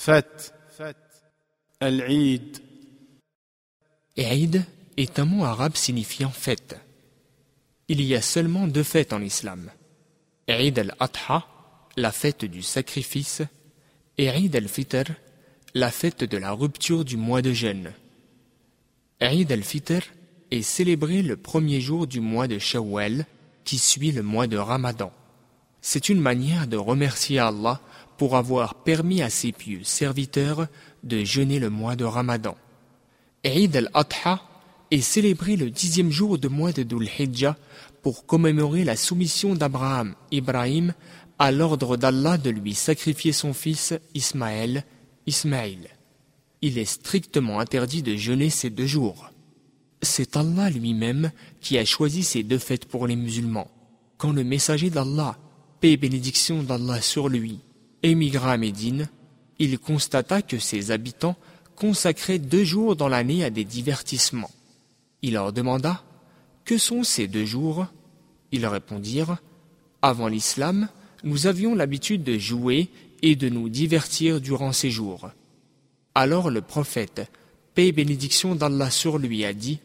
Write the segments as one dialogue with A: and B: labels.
A: fête, Al-Eid.
B: Eid est un mot arabe signifiant fête. Il y a seulement deux fêtes en islam. Eid al-Adha, la fête du sacrifice, et Eid al-Fitr, la fête de la rupture du mois de jeûne. Eid al-Fitr est célébré le premier jour du mois de Shawwal, qui suit le mois de Ramadan. C'est une manière de remercier Allah pour avoir permis à ses pieux serviteurs de jeûner le mois de Ramadan. Eid al-Adha est célébré le dixième jour du mois de Dhul Hijjah pour commémorer la soumission d'Abraham, Ibrahim, à l'ordre d'Allah de lui sacrifier son fils Ismaël, Ismaïl. Il est strictement interdit de jeûner ces deux jours. C'est Allah lui-même qui a choisi ces deux fêtes pour les musulmans. Quand le messager d'Allah, paix bénédiction d'Allah sur lui, émigra à Médine, il constata que ses habitants consacraient deux jours dans l'année à des divertissements. Il leur demanda Que sont ces deux jours? Ils répondirent Avant l'islam, nous avions l'habitude de jouer et de nous divertir durant ces jours. Alors le prophète, paix bénédiction d'Allah sur lui, a dit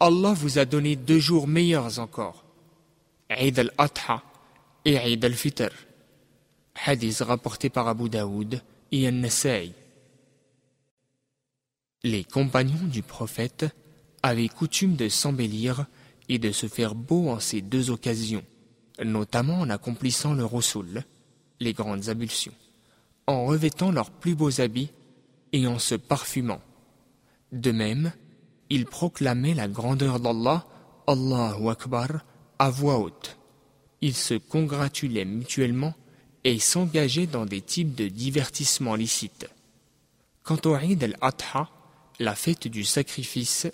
B: Allah vous a donné deux jours meilleurs encore, al-Adha et al-Fitr. Hadith rapporté par Abu Daoud et. Les compagnons du prophète avaient coutume de s'embellir et de se faire beau en ces deux occasions notamment en accomplissant le rossoul, les grandes ablutions, en revêtant leurs plus beaux habits et en se parfumant. De même, ils proclamaient la grandeur d'Allah, Allahu Akbar, à voix haute. Ils se congratulaient mutuellement et s'engageaient dans des types de divertissements licites. Quant au Eid al-Adha, la fête du sacrifice,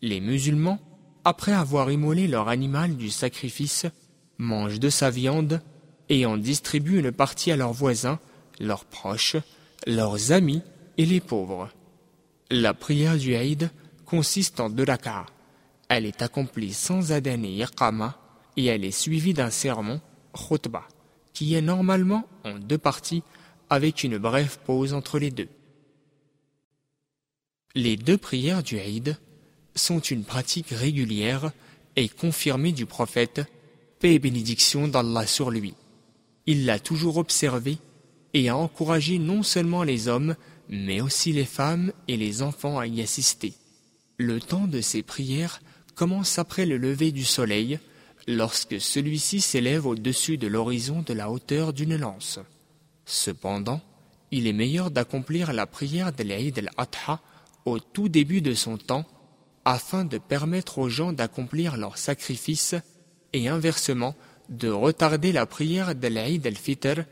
B: les musulmans, après avoir immolé leur animal du sacrifice, mangent de sa viande et en distribuent une partie à leurs voisins, leurs proches, leurs amis et les pauvres. La prière du Eid consiste en deux rak'ah. Elle est accomplie sans adhan et iqama et elle est suivie d'un sermon, khutbah, qui est normalement en deux parties avec une brève pause entre les deux. Les deux prières du Eid sont une pratique régulière et confirmée du prophète paix et bénédiction d'Allah sur lui. Il l'a toujours observé et a encouragé non seulement les hommes, mais aussi les femmes et les enfants à y assister. Le temps de ces prières commence après le lever du soleil, lorsque celui-ci s'élève au-dessus de l'horizon de la hauteur d'une lance. Cependant, il est meilleur d'accomplir la prière de l'Aïd al-Adha au tout début de son temps, afin de permettre aux gens d'accomplir leur sacrifice et inversement de retarder la prière de l'Aïd al-Fitr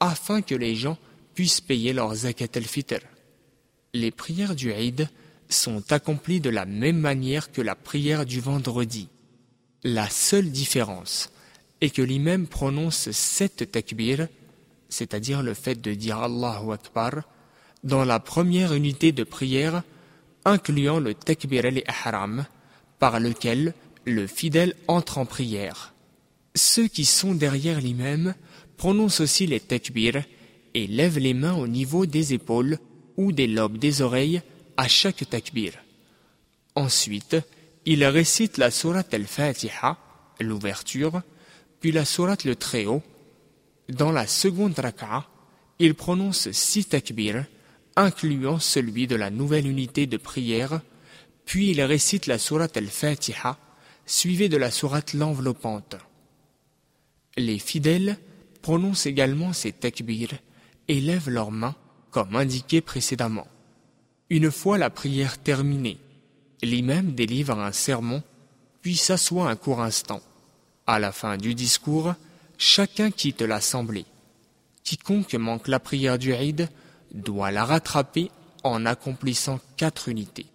B: afin que les gens puissent payer leur zakat al-Fitr. Les prières du Eid sont accomplies de la même manière que la prière du vendredi. La seule différence est que l'imam prononce sept takbir, c'est-à-dire le fait de dire Allahu Akbar, dans la première unité de prière, incluant le takbir al-ihram, par lequel le fidèle entre en prière. Ceux qui sont derrière l'imam prononcent aussi les takbir et lèvent les mains au niveau des épaules ou des lobes des oreilles à chaque takbir. Ensuite, ils récitent la sourate al-Fatiha, l'ouverture, puis la sourate le Très-Haut. Dans la seconde raka'a, ils prononcent six takbir, incluant celui de la nouvelle unité de prière, puis ils récitent la sourate al-Fatiha, suivez de la sourate l'enveloppante. Les fidèles prononcent également ces takbir et lèvent leurs mains comme indiqué précédemment. Une fois la prière terminée, l'imam délivre un sermon, puis s'assoit un court instant. À la fin du discours, chacun quitte l'assemblée. Quiconque manque la prière du Eid doit la rattraper en accomplissant quatre unités.